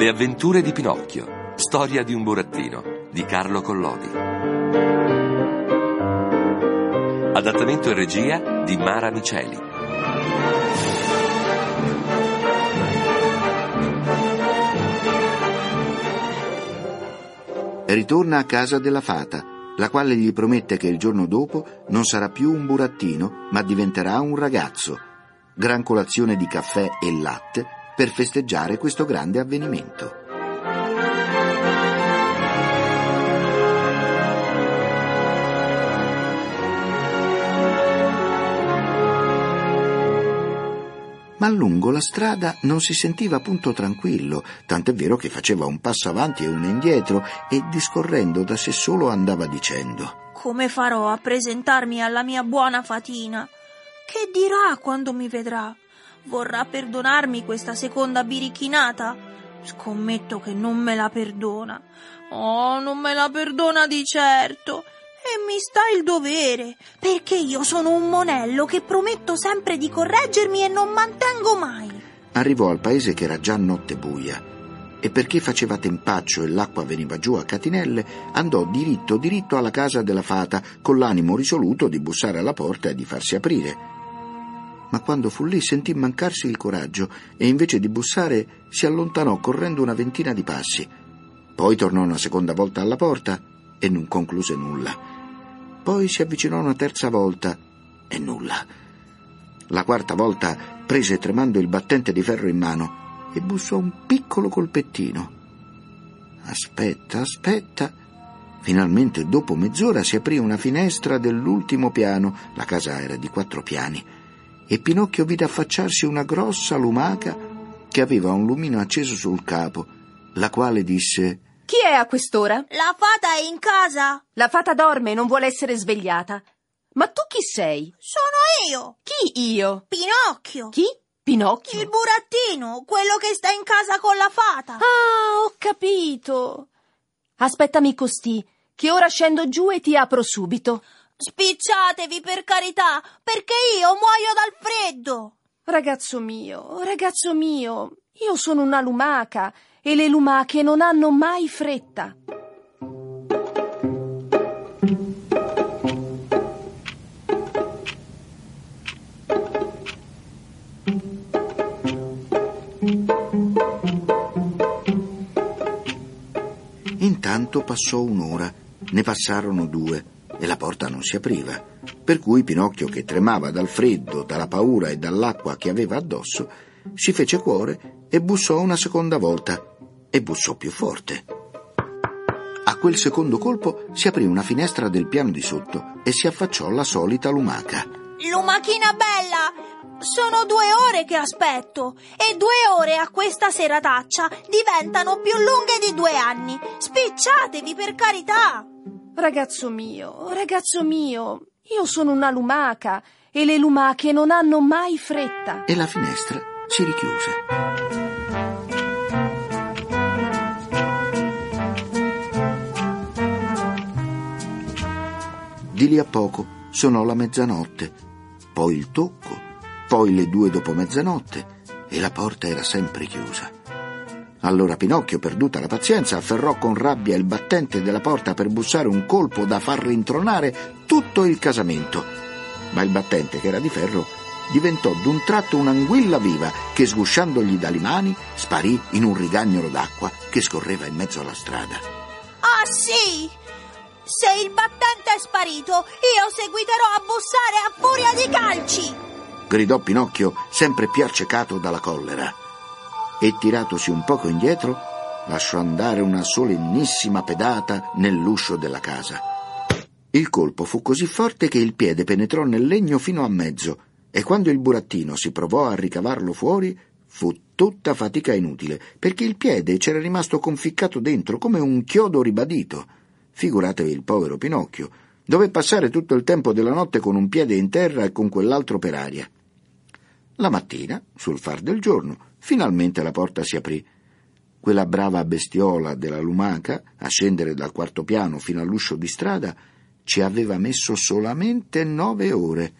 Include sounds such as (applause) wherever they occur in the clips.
Le avventure di Pinocchio. Storia di un burattino di Carlo Collodi. Adattamento e regia di Mara Miceli. Ritorna a casa della fata, la quale gli promette che il giorno dopo non sarà più un burattino, ma diventerà un ragazzo. Gran colazione di caffè e latte per festeggiare questo grande avvenimento. Ma lungo la strada non si sentiva punto tranquillo, tant'è vero che faceva un passo avanti e uno indietro e discorrendo da sé solo andava dicendo Come farò a presentarmi alla mia buona fatina? Che dirà quando mi vedrà? Vorrà perdonarmi questa seconda birichinata? Scommetto che non me la perdona. Oh, non me la perdona di certo. E mi sta il dovere, perché io sono un monello che prometto sempre di correggermi e non mantengo mai. Arrivò al paese che era già notte buia e perché faceva tempaccio e l'acqua veniva giù a catinelle, andò diritto diritto alla casa della fata con l'animo risoluto di bussare alla porta e di farsi aprire. Ma quando fu lì sentì mancarsi il coraggio e invece di bussare si allontanò correndo una ventina di passi. Poi tornò una seconda volta alla porta e non concluse nulla. Poi si avvicinò una terza volta e nulla. La quarta volta prese tremando il battente di ferro in mano e bussò un piccolo colpettino. Aspetta, aspetta. Finalmente, dopo mezz'ora, si aprì una finestra dell'ultimo piano. La casa era di quattro piani. E Pinocchio vide affacciarsi una grossa lumaca che aveva un lumino acceso sul capo, la quale disse chi è a quest'ora? La fata è in casa? La fata dorme e non vuole essere svegliata. Ma tu chi sei? Sono io. Chi io? Pinocchio. Chi? Pinocchio? Il burattino, quello che sta in casa con la fata. Ah, ho capito. Aspettami costì, che ora scendo giù e ti apro subito. Spicciatevi per carità, perché io muoio dal freddo. Ragazzo mio, ragazzo mio, io sono una lumaca e le lumache non hanno mai fretta. Intanto passò un'ora, ne passarono due e la porta non si apriva, per cui Pinocchio, che tremava dal freddo, dalla paura e dall'acqua che aveva addosso, si fece cuore e bussò una seconda volta e bussò più forte. A quel secondo colpo si aprì una finestra del piano di sotto e si affacciò la solita lumaca. Lumachina bella! Sono due ore che aspetto e due ore a questa serataccia diventano più lunghe di due anni. Spicciatevi per carità! Ragazzo mio, ragazzo mio, io sono una lumaca e le lumache non hanno mai fretta. E la finestra si richiuse. Di lì a poco sonò la mezzanotte, poi il tocco, poi le due dopo mezzanotte e la porta era sempre chiusa. Allora Pinocchio, perduta la pazienza, afferrò con rabbia il battente della porta per bussare un colpo da far rintronare tutto il casamento. Ma il battente, che era di ferro, diventò d'un tratto un'anguilla viva che, sgusciandogli dalle mani, sparì in un rigagnolo d'acqua che scorreva in mezzo alla strada. Ah sì! Se il battente è sparito, io seguiterò a bussare a furia di calci! gridò Pinocchio, sempre più accecato dalla collera. E tiratosi un poco indietro, lasciò andare una solennissima pedata nell'uscio della casa. Il colpo fu così forte che il piede penetrò nel legno fino a mezzo, e quando il burattino si provò a ricavarlo fuori, fu tutta fatica inutile, perché il piede c'era rimasto conficcato dentro come un chiodo ribadito. Figuratevi il povero Pinocchio. Dové passare tutto il tempo della notte con un piede in terra e con quell'altro per aria. La mattina, sul far del giorno, finalmente la porta si aprì. Quella brava bestiola della lumaca, a scendere dal quarto piano fino all'uscio di strada, ci aveva messo solamente nove ore.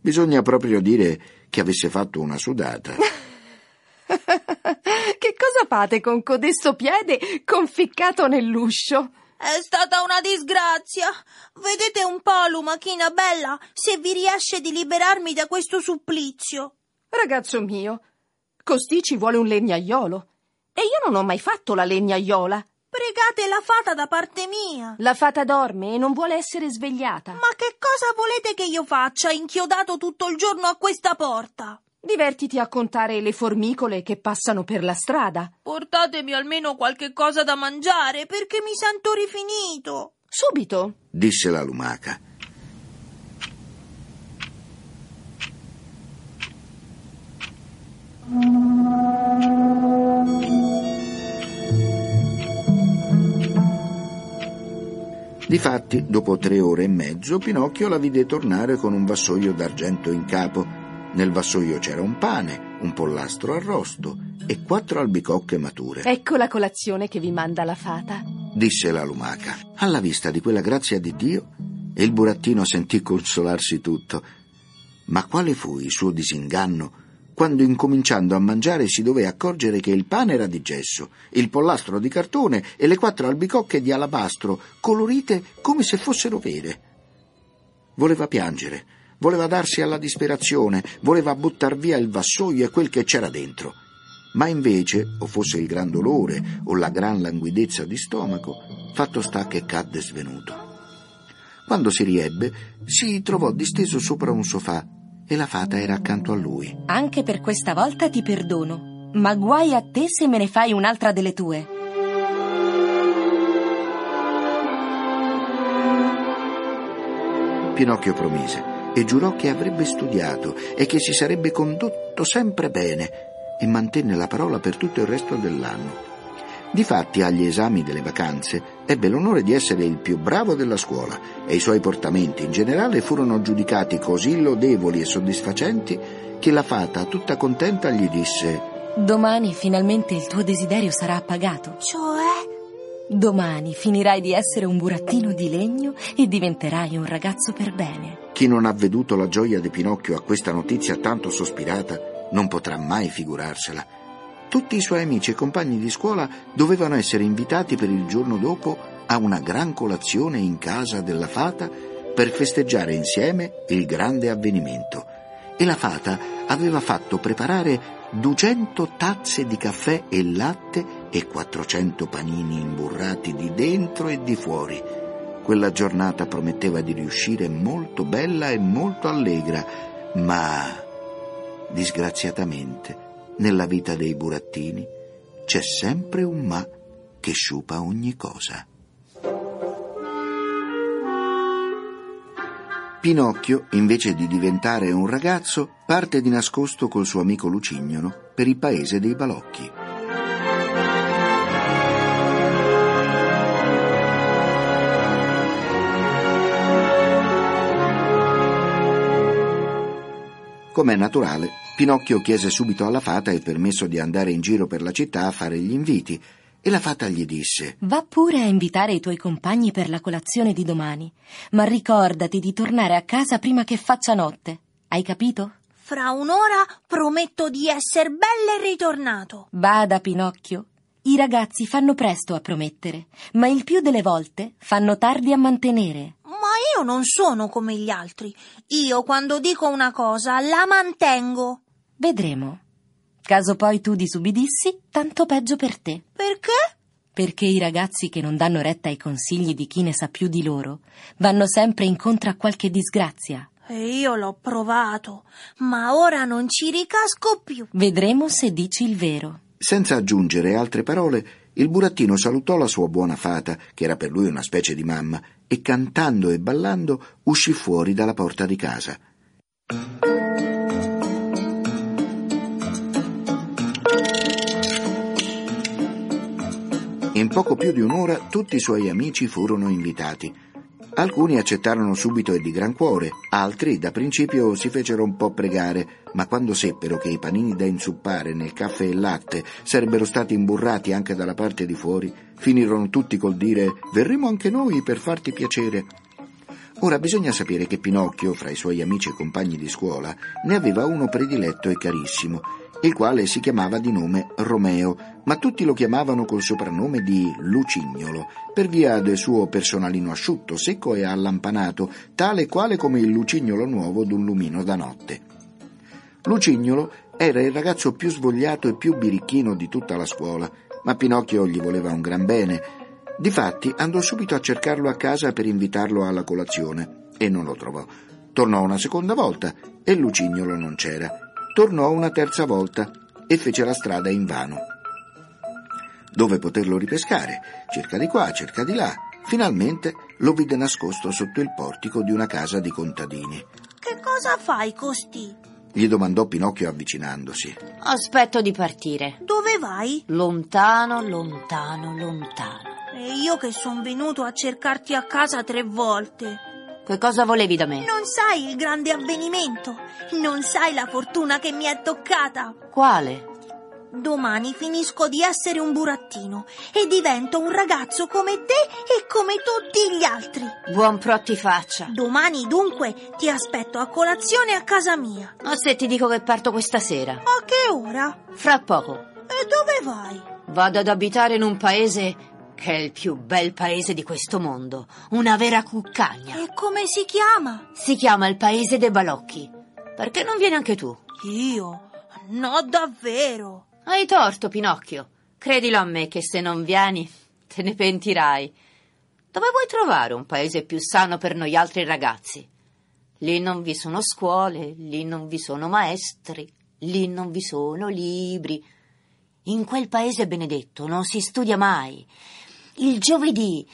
Bisogna proprio dire che avesse fatto una sudata. (laughs) che cosa fate con codesto piede conficcato nell'uscio? È stata una disgrazia. Vedete un po', lumachina bella, se vi riesce di liberarmi da questo supplizio. Ragazzo mio, costì ci vuole un legnaiolo. E io non ho mai fatto la legnaiola. Pregate la fata da parte mia. La fata dorme e non vuole essere svegliata. Ma che cosa volete che io faccia inchiodato tutto il giorno a questa porta? Divertiti a contare le formicole che passano per la strada. Portatemi almeno qualche cosa da mangiare, perché mi sento rifinito. Subito. disse la lumaca. Difatti, dopo tre ore e mezzo, Pinocchio la vide tornare con un vassoio d'argento in capo. Nel vassoio c'era un pane, un pollastro arrosto e quattro albicocche mature. Ecco la colazione che vi manda la fata. disse la lumaca. Alla vista di quella grazia di Dio, il burattino sentì consolarsi tutto. Ma quale fu il suo disinganno quando incominciando a mangiare si dové accorgere che il pane era di gesso, il pollastro di cartone e le quattro albicocche di alabastro, colorite come se fossero vere. Voleva piangere, voleva darsi alla disperazione, voleva buttar via il vassoio e quel che c'era dentro. Ma invece, o fosse il gran dolore o la gran languidezza di stomaco, fatto sta che cadde svenuto. Quando si riebbe, si trovò disteso sopra un sofà e la fata era accanto a lui. Anche per questa volta ti perdono, ma guai a te se me ne fai un'altra delle tue. Pinocchio promise e giurò che avrebbe studiato e che si sarebbe condotto sempre bene e mantenne la parola per tutto il resto dell'anno. Difatti, agli esami delle vacanze, ebbe l'onore di essere il più bravo della scuola e i suoi portamenti in generale furono giudicati così lodevoli e soddisfacenti che la fata, tutta contenta, gli disse Domani finalmente il tuo desiderio sarà appagato. Cioè? Domani finirai di essere un burattino di legno e diventerai un ragazzo per bene. Chi non ha veduto la gioia di Pinocchio a questa notizia tanto sospirata non potrà mai figurarsela. Tutti i suoi amici e compagni di scuola dovevano essere invitati per il giorno dopo a una gran colazione in casa della fata per festeggiare insieme il grande avvenimento. E la fata aveva fatto preparare 200 tazze di caffè e latte e 400 panini imburrati di dentro e di fuori. Quella giornata prometteva di riuscire molto bella e molto allegra, ma disgraziatamente nella vita dei burattini c'è sempre un ma che sciupa ogni cosa. Pinocchio, invece di diventare un ragazzo, parte di nascosto col suo amico Lucignolo per il paese dei balocchi. Com'è naturale, Pinocchio chiese subito alla fata il permesso di andare in giro per la città a fare gli inviti e la fata gli disse Va pure a invitare i tuoi compagni per la colazione di domani, ma ricordati di tornare a casa prima che faccia notte. Hai capito? Fra un'ora prometto di essere bello e ritornato. Bada, Pinocchio. I ragazzi fanno presto a promettere, ma il più delle volte fanno tardi a mantenere. Ma io non sono come gli altri. Io quando dico una cosa la mantengo. Vedremo. Caso poi tu disubbidissi, tanto peggio per te. Perché? Perché i ragazzi che non danno retta ai consigli di chi ne sa più di loro vanno sempre incontro a qualche disgrazia. E io l'ho provato, ma ora non ci ricasco più. Vedremo se dici il vero. Senza aggiungere altre parole, il burattino salutò la sua buona fata, che era per lui una specie di mamma, e cantando e ballando uscì fuori dalla porta di casa. In poco più di un'ora tutti i suoi amici furono invitati. Alcuni accettarono subito e di gran cuore, altri da principio si fecero un po' pregare, ma quando seppero che i panini da inzuppare nel caffè e latte sarebbero stati imburrati anche dalla parte di fuori, finirono tutti col dire verremo anche noi per farti piacere. Ora bisogna sapere che Pinocchio, fra i suoi amici e compagni di scuola, ne aveva uno prediletto e carissimo, il quale si chiamava di nome Romeo, ma tutti lo chiamavano col soprannome di Lucignolo, per via del suo personalino asciutto, secco e allampanato, tale quale come il lucignolo nuovo d'un lumino da notte. Lucignolo era il ragazzo più svogliato e più birichino di tutta la scuola, ma Pinocchio gli voleva un gran bene. Difatti andò subito a cercarlo a casa per invitarlo alla colazione e non lo trovò. Tornò una seconda volta e Lucignolo non c'era. Tornò una terza volta e fece la strada invano. Dove poterlo ripescare? Cerca di qua, cerca di là. Finalmente lo vide nascosto sotto il portico di una casa di contadini. Che cosa fai, Costi? Gli domandò Pinocchio avvicinandosi. Aspetto di partire. Dove vai? Lontano, lontano, lontano. E io che son venuto a cercarti a casa tre volte. Che cosa volevi da me? Non sai il grande avvenimento? Non sai la fortuna che mi è toccata? Quale? Domani finisco di essere un burattino e divento un ragazzo come te e come tutti gli altri. Buon pro ti faccia. Domani dunque ti aspetto a colazione a casa mia. O se ti dico che parto questa sera? A che ora? Fra poco. E dove vai? Vado ad abitare in un paese che è il più bel paese di questo mondo. Una vera cuccagna. E come si chiama? Si chiama il paese dei balocchi. Perché non vieni anche tu? Io? No, davvero. Hai torto, Pinocchio. Credilo a me che se non vieni te ne pentirai. Dove vuoi trovare un paese più sano per noi altri ragazzi? Lì non vi sono scuole, lì non vi sono maestri, lì non vi sono libri. In quel paese benedetto non si studia mai. Il giovedì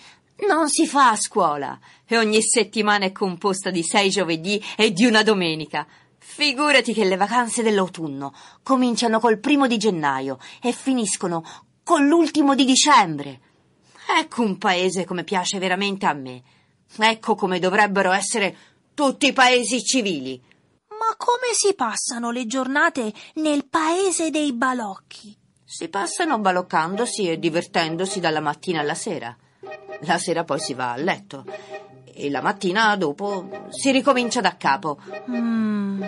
non si fa a scuola e ogni settimana è composta di sei giovedì e di una domenica. Figurati che le vacanze dell'autunno cominciano col primo di gennaio e finiscono con l'ultimo di dicembre. Ecco un paese come piace veramente a me. Ecco come dovrebbero essere tutti i paesi civili. Ma come si passano le giornate nel paese dei balocchi? Si passano baloccandosi e divertendosi dalla mattina alla sera. La sera poi si va a letto e la mattina dopo si ricomincia da capo. Mm.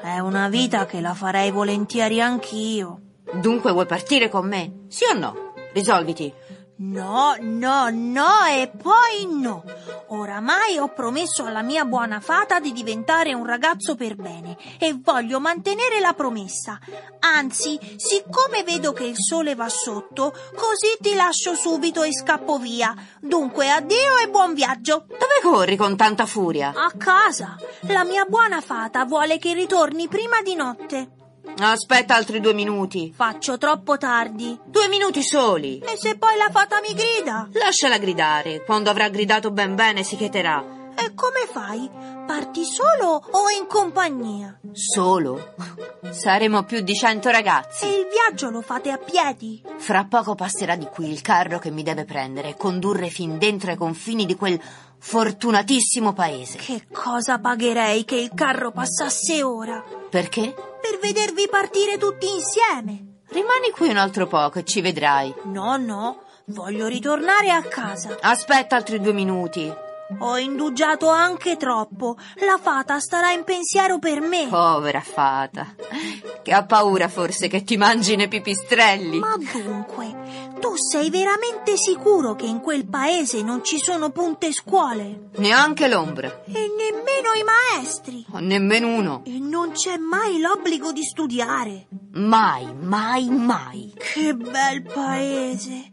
È una vita che la farei volentieri anch'io. Dunque vuoi partire con me? Sì o no? Risolviti. No, no, no e poi no. Oramai ho promesso alla mia buona fata di diventare un ragazzo per bene e voglio mantenere la promessa. Anzi, siccome vedo che il sole va sotto, così ti lascio subito e scappo via. Dunque, addio e buon viaggio. Dove corri con tanta furia? A casa. La mia buona fata vuole che ritorni prima di notte. Aspetta altri due minuti. Faccio troppo tardi. Due minuti soli. E se poi la fata mi grida? Lasciala gridare. Quando avrà gridato ben bene si cheterà. E come fai? Parti solo o in compagnia? Solo? Saremo più di cento ragazzi. E il viaggio lo fate a piedi? Fra poco passerà di qui il carro che mi deve prendere e condurre fin dentro ai confini di quel fortunatissimo paese. Che cosa pagherei che il carro passasse ora? Perché? Per vedervi partire tutti insieme. Rimani qui un altro poco e ci vedrai. No, no, voglio ritornare a casa. Aspetta altri due minuti. Ho indugiato anche troppo. La fata starà in pensiero per me. Povera fata, che ha paura forse che ti mangi nei pipistrelli. Ma dunque, tu sei veramente sicuro che in quel paese non ci sono punte scuole? Neanche l'ombra. E nemmeno i maestri? Nemmeno uno. E non c'è mai l'obbligo di studiare? Mai, mai, mai. Che bel paese!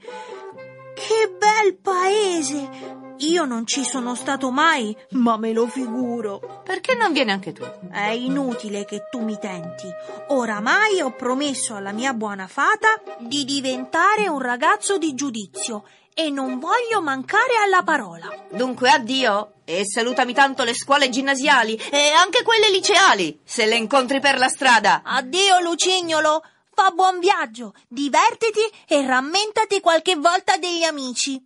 Che bel paese! Io non ci sono stato mai, ma me lo figuro. Perché non vieni anche tu? È inutile che tu mi tenti. Oramai ho promesso alla mia buona fata di diventare un ragazzo di giudizio e non voglio mancare alla parola. Dunque addio e salutami tanto le scuole ginnasiali e anche quelle liceali, se le incontri per la strada. Addio Lucignolo, fa buon viaggio, divertiti e rammentati qualche volta degli amici.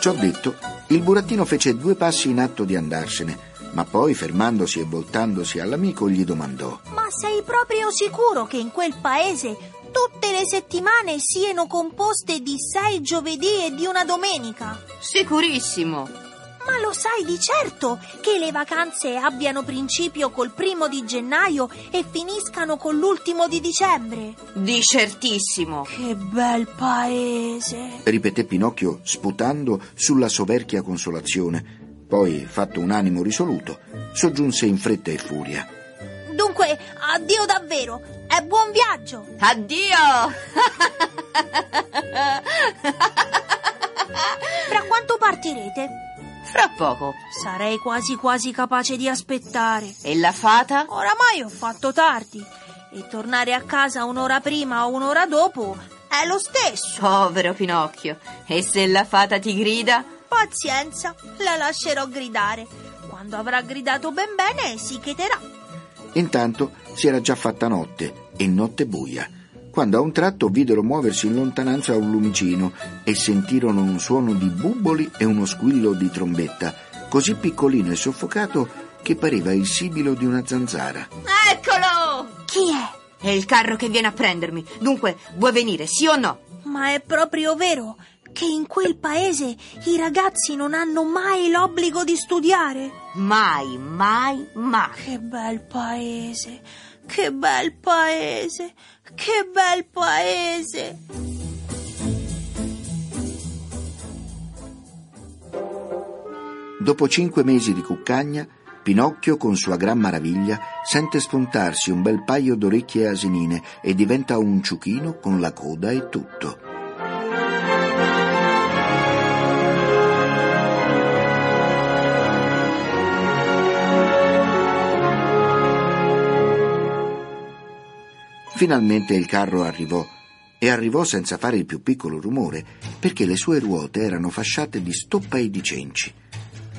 Ciò detto, il burattino fece due passi in atto di andarsene, ma poi, fermandosi e voltandosi all'amico, gli domandò: Ma sei proprio sicuro che in quel paese tutte le settimane siano composte di sei giovedì e di una domenica. Sicurissimo. Ma lo sai di certo che le vacanze abbiano principio col primo di gennaio e finiscano con l'ultimo di dicembre? Di certissimo. Che bel paese! ripeté Pinocchio sputando sulla soverchia consolazione. Poi, fatto un animo risoluto, soggiunse in fretta e furia. Dunque, addio davvero e buon viaggio! Addio! Fra quanto partirete? Fra poco. Sarei quasi quasi capace di aspettare. E la fata? Oramai ho fatto tardi e tornare a casa un'ora prima o un'ora dopo è lo stesso. Povero Pinocchio. E se la fata ti grida? Pazienza, la lascerò gridare. Quando avrà gridato ben bene si cheterà. Intanto si era già fatta notte e notte buia, quando a un tratto videro muoversi in lontananza un lumicino e sentirono un suono di bubboli e uno squillo di trombetta, così piccolino e soffocato che pareva il sibilo di una zanzara. Eccolo! Chi è? È il carro che viene a prendermi. Dunque, vuoi venire, sì o no? Ma è proprio vero che in quel paese i ragazzi non hanno mai l'obbligo di studiare? Mai, mai, mai. Che bel paese! Che bel paese! Che bel paese! Dopo cinque mesi di cuccagna, Pinocchio, con sua gran maraviglia, sente spuntarsi un bel paio d'orecchie asinine e diventa un ciuchino con la coda e tutto. Finalmente il carro arrivò e arrivò senza fare il più piccolo rumore, perché le sue ruote erano fasciate di stoppa e di cenci.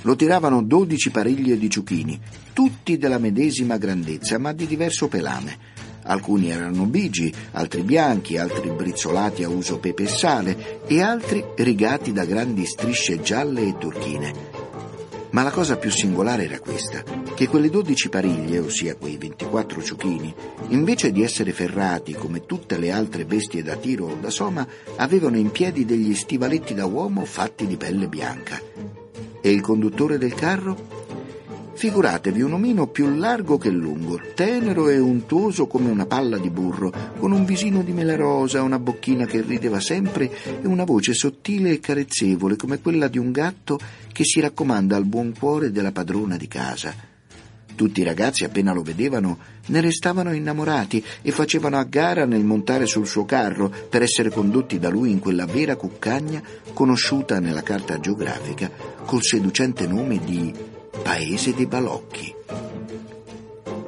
Lo tiravano dodici pariglie di ciuchini, tutti della medesima grandezza, ma di diverso pelame. Alcuni erano bigi, altri bianchi, altri brizzolati a uso pepe e sale e altri rigati da grandi strisce gialle e turchine. Ma la cosa più singolare era questa, che quelle dodici pariglie, ossia quei 24 ciuchini, invece di essere ferrati come tutte le altre bestie da tiro o da soma, avevano in piedi degli stivaletti da uomo fatti di pelle bianca. E il conduttore del carro? Figuratevi un omino più largo che lungo, tenero e untuoso come una palla di burro, con un visino di mela rosa, una bocchina che rideva sempre e una voce sottile e carezzevole come quella di un gatto che si raccomanda al buon cuore della padrona di casa. Tutti i ragazzi appena lo vedevano ne restavano innamorati e facevano a gara nel montare sul suo carro per essere condotti da lui in quella vera cuccagna conosciuta nella carta geografica col seducente nome di Paese dei Balocchi.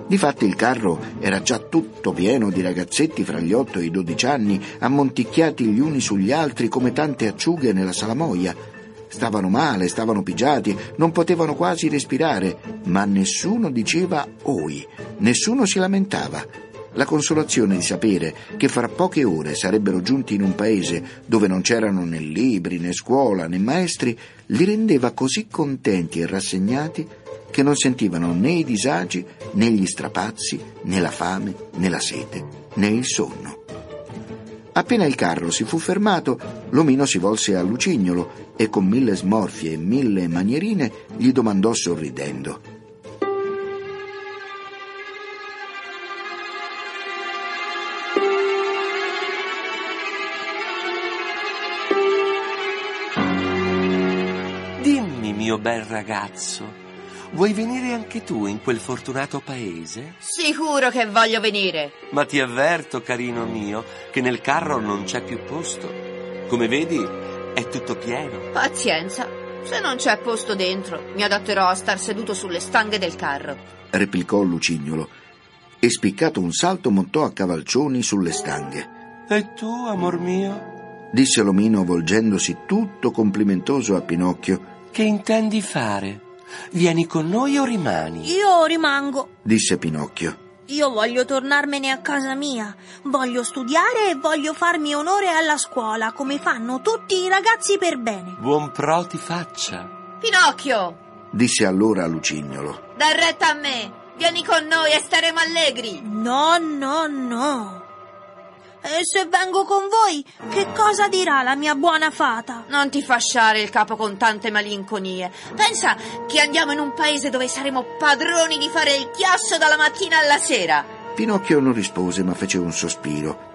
Difatti il carro era già tutto pieno di ragazzetti fra gli otto e i dodici anni, ammonticchiati gli uni sugli altri come tante acciughe nella salamoia. Stavano male, stavano pigiati, non potevano quasi respirare, ma nessuno diceva oi, nessuno si lamentava. La consolazione di sapere che fra poche ore sarebbero giunti in un paese dove non c'erano né libri, né scuola, né maestri, li rendeva così contenti e rassegnati che non sentivano né i disagi, né gli strapazzi, né la fame, né la sete, né il sonno. Appena il carro si fu fermato, l'omino si volse a Lucignolo e con mille smorfie e mille manierine gli domandò sorridendo. Dimmi, mio bel ragazzo, vuoi venire anche tu in quel fortunato paese? Sicuro che voglio venire. Ma ti avverto, carino mio, che nel carro non c'è più posto. Come vedi, è tutto pieno. Pazienza. Se non c'è posto dentro, mi adatterò a star seduto sulle stanghe del carro. replicò Lucignolo e spiccato un salto montò a cavalcioni sulle stanghe. E tu, amor mio, Disse l'omino volgendosi tutto complimentoso a Pinocchio. che intendi fare? Vieni con noi o rimani? Io rimango. Disse Pinocchio. Io voglio tornarmene a casa mia. Voglio studiare e voglio farmi onore alla scuola, come fanno tutti i ragazzi per bene. Buon pro ti faccia. Pinocchio, Disse allora Lucignolo. dai retta a me. Vieni con noi e staremo allegri. No, no, no. E se vengo con voi, che cosa dirà la mia buona fata? Non ti fasciare il capo con tante malinconie. Pensa che andiamo in un paese dove saremo padroni di fare il chiasso dalla mattina alla sera. Pinocchio non rispose, ma fece un sospiro.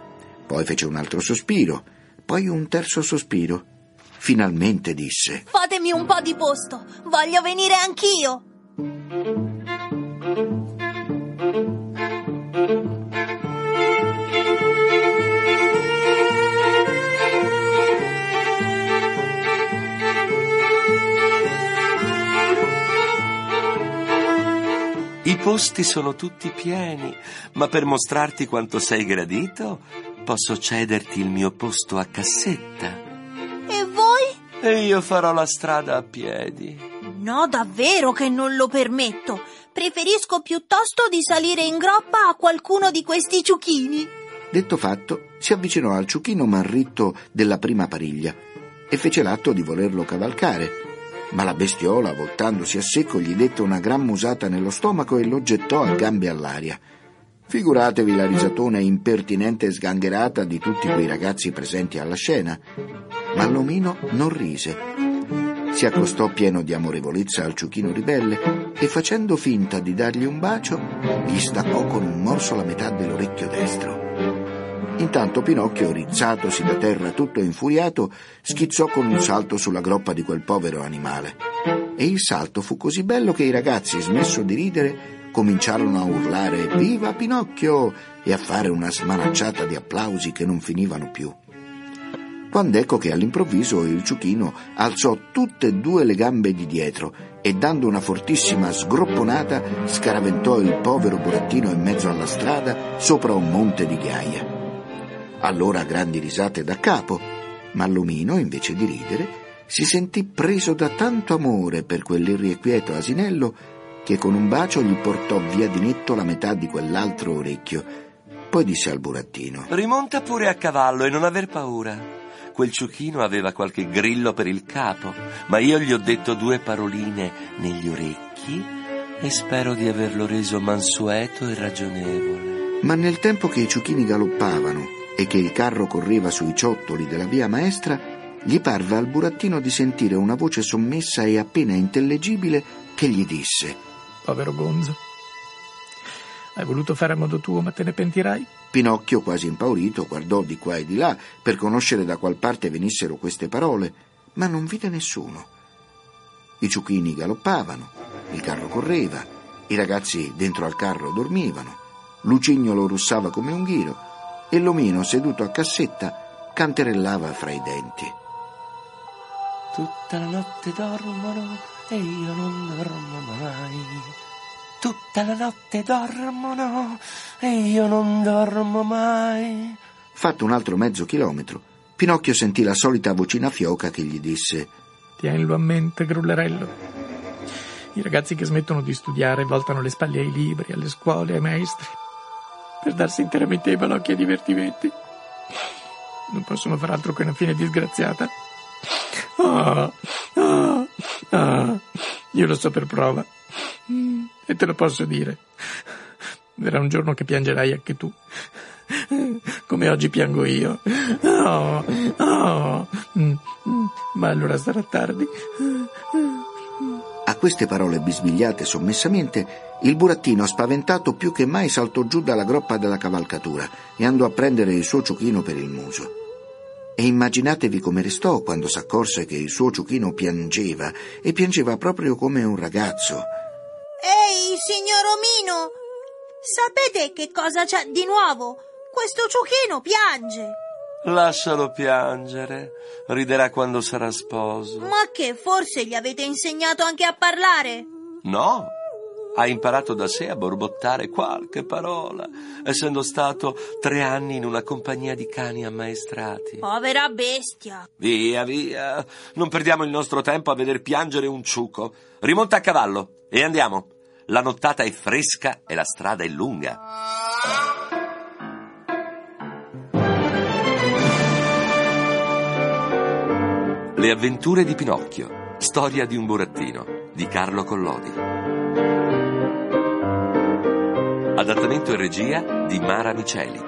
Poi fece un altro sospiro, poi un terzo sospiro. Finalmente disse: Fatemi un po' di posto, voglio venire anch'io. Posti sono tutti pieni, ma per mostrarti quanto sei gradito, posso cederti il mio posto a cassetta. E voi? E io farò la strada a piedi. No, davvero che non lo permetto. Preferisco piuttosto di salire in groppa a qualcuno di questi ciuchini. Detto fatto, si avvicinò al ciuchino marritto della prima pariglia e fece l'atto di volerlo cavalcare. Ma la bestiola, voltandosi a secco, gli dette una gran musata nello stomaco e lo gettò a gambe all'aria. Figuratevi la risatona impertinente e sgangherata di tutti quei ragazzi presenti alla scena. Ma l'omino non rise. Si accostò pieno di amorevolezza al ciuchino ribelle e facendo finta di dargli un bacio, gli staccò con un morso la metà dell'orecchio destro. Intanto Pinocchio, rizzatosi da terra tutto infuriato, schizzò con un salto sulla groppa di quel povero animale. E il salto fu così bello che i ragazzi, smesso di ridere, cominciarono a urlare Viva Pinocchio! e a fare una smanacciata di applausi che non finivano più. Quando ecco che all'improvviso il ciuchino alzò tutte e due le gambe di dietro e dando una fortissima sgropponata scaraventò il povero burattino in mezzo alla strada sopra un monte di ghiaia. Allora grandi risate da capo, ma l'omino, invece di ridere, si sentì preso da tanto amore per quell'irrequieto asinello che con un bacio gli portò via di netto la metà di quell'altro orecchio. Poi disse al burattino: Rimonta pure a cavallo e non aver paura. Quel ciuchino aveva qualche grillo per il capo, ma io gli ho detto due paroline negli orecchi e spero di averlo reso mansueto e ragionevole. Ma nel tempo che i ciuchini galoppavano e che il carro correva sui ciottoli della via maestra, gli parve al burattino di sentire una voce sommessa e appena intellegibile che gli disse: Povero Gonzo, hai voluto fare a modo tuo, ma te ne pentirai? Pinocchio, quasi impaurito, guardò di qua e di là per conoscere da qual parte venissero queste parole, ma non vide nessuno. I ciuchini galoppavano, il carro correva, i ragazzi dentro al carro dormivano, Lucignolo russava come un ghiro e l'omino, seduto a cassetta, canterellava fra i denti. Tutta la notte dormono e io non dormo mai. Tutta la notte dormono e io non dormo mai. Fatto un altro mezzo chilometro, Pinocchio sentì la solita vocina fioca che gli disse: Tienilo a mente, grullerello. I ragazzi che smettono di studiare voltano le spalle ai libri, alle scuole, ai maestri, per darsi interamente ai balocchi e ai divertimenti. Non possono far altro che una fine disgraziata. Ah, ah, ah, io lo so per prova. E te lo posso dire. Verrà un giorno che piangerai anche tu. Come oggi piango io. Oh, oh. Ma allora sarà tardi. A queste parole bisbigliate sommessamente, il burattino, spaventato più che mai, saltò giù dalla groppa della cavalcatura e andò a prendere il suo ciuchino per il muso. E immaginatevi come restò quando s'accorse che il suo ciuchino piangeva, e piangeva proprio come un ragazzo. Ehi, signor Omino! Sapete che cosa c'è di nuovo? Questo ciuchino piange. Lascialo piangere. Riderà quando sarà sposo. Ma che forse gli avete insegnato anche a parlare? No. Ha imparato da sé a borbottare qualche parola, essendo stato tre anni in una compagnia di cani ammaestrati. Povera bestia. Via, via. Non perdiamo il nostro tempo a veder piangere un ciuco. Rimonta a cavallo e andiamo. La nottata è fresca e la strada è lunga. Le avventure di Pinocchio. Storia di un burattino di Carlo Collodi. Adattamento e regia di Mara Miceli.